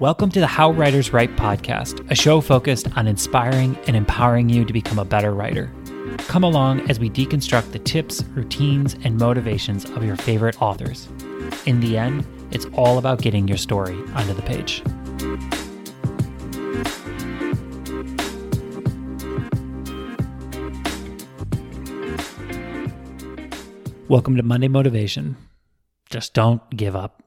Welcome to the How Writers Write podcast, a show focused on inspiring and empowering you to become a better writer. Come along as we deconstruct the tips, routines, and motivations of your favorite authors. In the end, it's all about getting your story onto the page. Welcome to Monday Motivation. Just don't give up.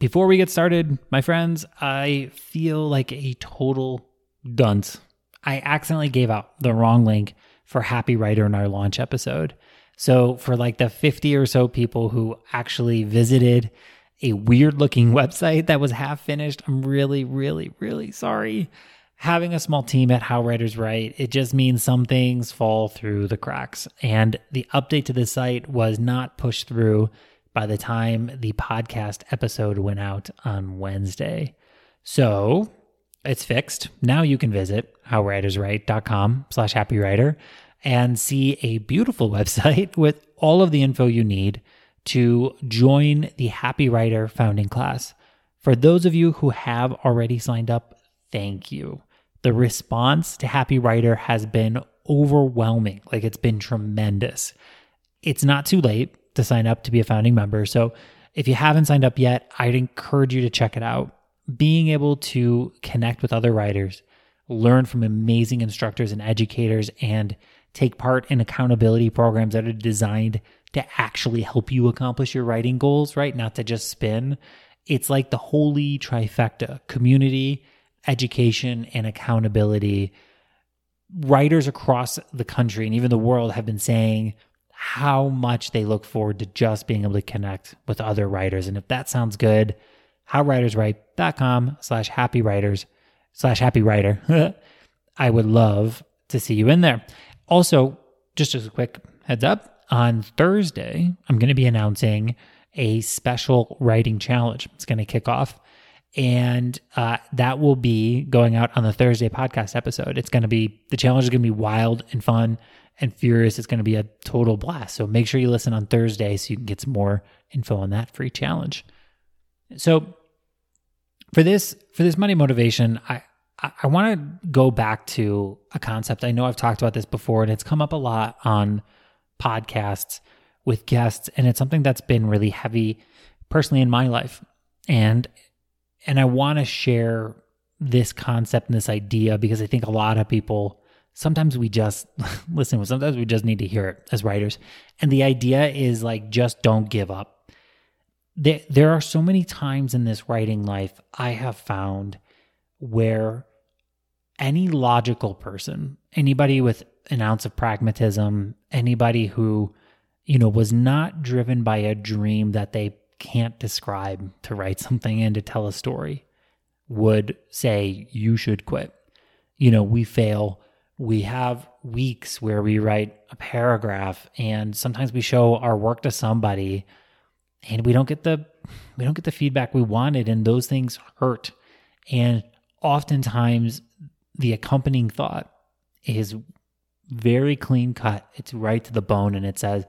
Before we get started, my friends, I feel like a total dunce. I accidentally gave out the wrong link for Happy Writer in our launch episode. So, for like the 50 or so people who actually visited a weird looking website that was half finished, I'm really, really, really sorry. Having a small team at How Writers Write, it just means some things fall through the cracks. And the update to the site was not pushed through by the time the podcast episode went out on Wednesday. So it's fixed. Now you can visit howwriterswrite.com slash happywriter and see a beautiful website with all of the info you need to join the Happy Writer founding class. For those of you who have already signed up, thank you. The response to Happy Writer has been overwhelming. Like it's been tremendous. It's not too late to sign up to be a founding member. So if you haven't signed up yet, I'd encourage you to check it out. Being able to connect with other writers, learn from amazing instructors and educators, and take part in accountability programs that are designed to actually help you accomplish your writing goals, right? Not to just spin. It's like the holy trifecta community, education, and accountability. Writers across the country and even the world have been saying, how much they look forward to just being able to connect with other writers. And if that sounds good, howwriterswrite.com slash happy writers slash happy writer. I would love to see you in there. Also, just as a quick heads up, on Thursday, I'm going to be announcing a special writing challenge. It's going to kick off. And uh, that will be going out on the Thursday podcast episode. It's going to be, the challenge is going to be wild and fun and Furious is going to be a total blast. So make sure you listen on Thursday so you can get some more info on that free challenge. So for this for this Monday Motivation, I I, I want to go back to a concept. I know I've talked about this before, and it's come up a lot on podcasts with guests, and it's something that's been really heavy personally in my life. And and I want to share this concept and this idea because I think a lot of people sometimes we just listen, sometimes we just need to hear it as writers. And the idea is like, just don't give up. There, there are so many times in this writing life I have found where any logical person, anybody with an ounce of pragmatism, anybody who, you know, was not driven by a dream that they can't describe to write something and to tell a story, would say, you should quit. You know, we fail we have weeks where we write a paragraph and sometimes we show our work to somebody and we don't get the we don't get the feedback we wanted and those things hurt. And oftentimes the accompanying thought is very clean cut. It's right to the bone and it says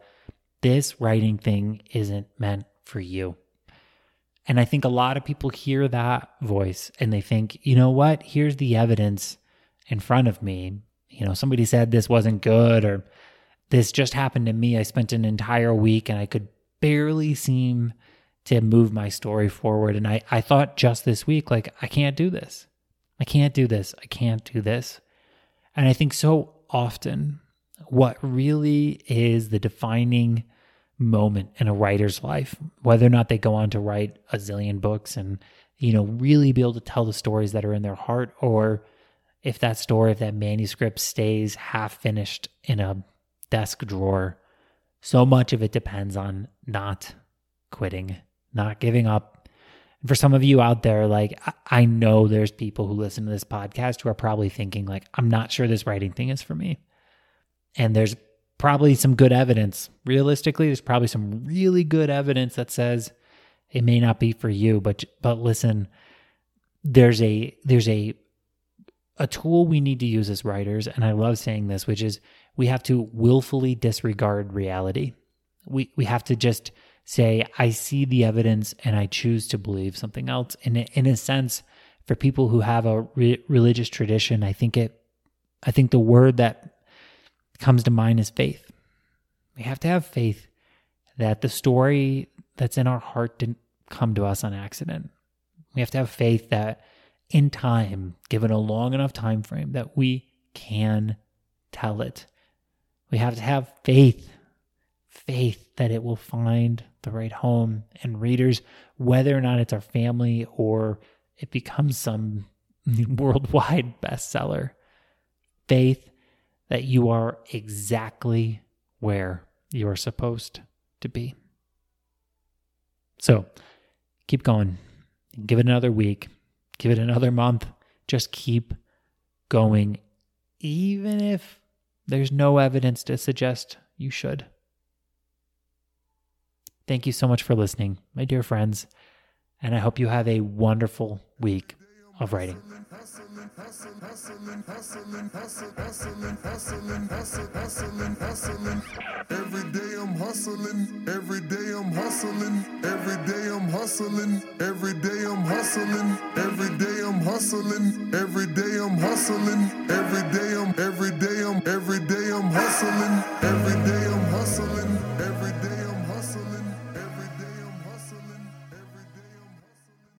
this writing thing isn't meant for you. And i think a lot of people hear that voice and they think you know what? Here's the evidence in front of me you know, somebody said this wasn't good or this just happened to me. I spent an entire week and I could barely seem to move my story forward. And I, I thought just this week, like, I can't do this. I can't do this. I can't do this. And I think so often, what really is the defining moment in a writer's life, whether or not they go on to write a zillion books and, you know, really be able to tell the stories that are in their heart or if that story, if that manuscript stays half finished in a desk drawer, so much of it depends on not quitting, not giving up. And for some of you out there, like I know there's people who listen to this podcast who are probably thinking, like, I'm not sure this writing thing is for me. And there's probably some good evidence. Realistically, there's probably some really good evidence that says it may not be for you, but but listen, there's a there's a a tool we need to use as writers, and I love saying this, which is we have to willfully disregard reality. We we have to just say, I see the evidence and I choose to believe something else. And in a sense, for people who have a re- religious tradition, I think it, I think the word that comes to mind is faith. We have to have faith that the story that's in our heart didn't come to us on accident. We have to have faith that in time, given a long enough time frame, that we can tell it. We have to have faith, faith that it will find the right home and readers, whether or not it's our family or it becomes some worldwide bestseller. Faith that you are exactly where you're supposed to be. So keep going. Give it another week. Give it another month. Just keep going, even if there's no evidence to suggest you should. Thank you so much for listening, my dear friends, and I hope you have a wonderful week of writing. Every day I'm hustling, every day I'm hustling, every day I'm hustling, every day I'm hustling, every day I'm hustling, every day I'm hustling, every day I'm every day I'm every day I'm hustling, every day I'm hustling.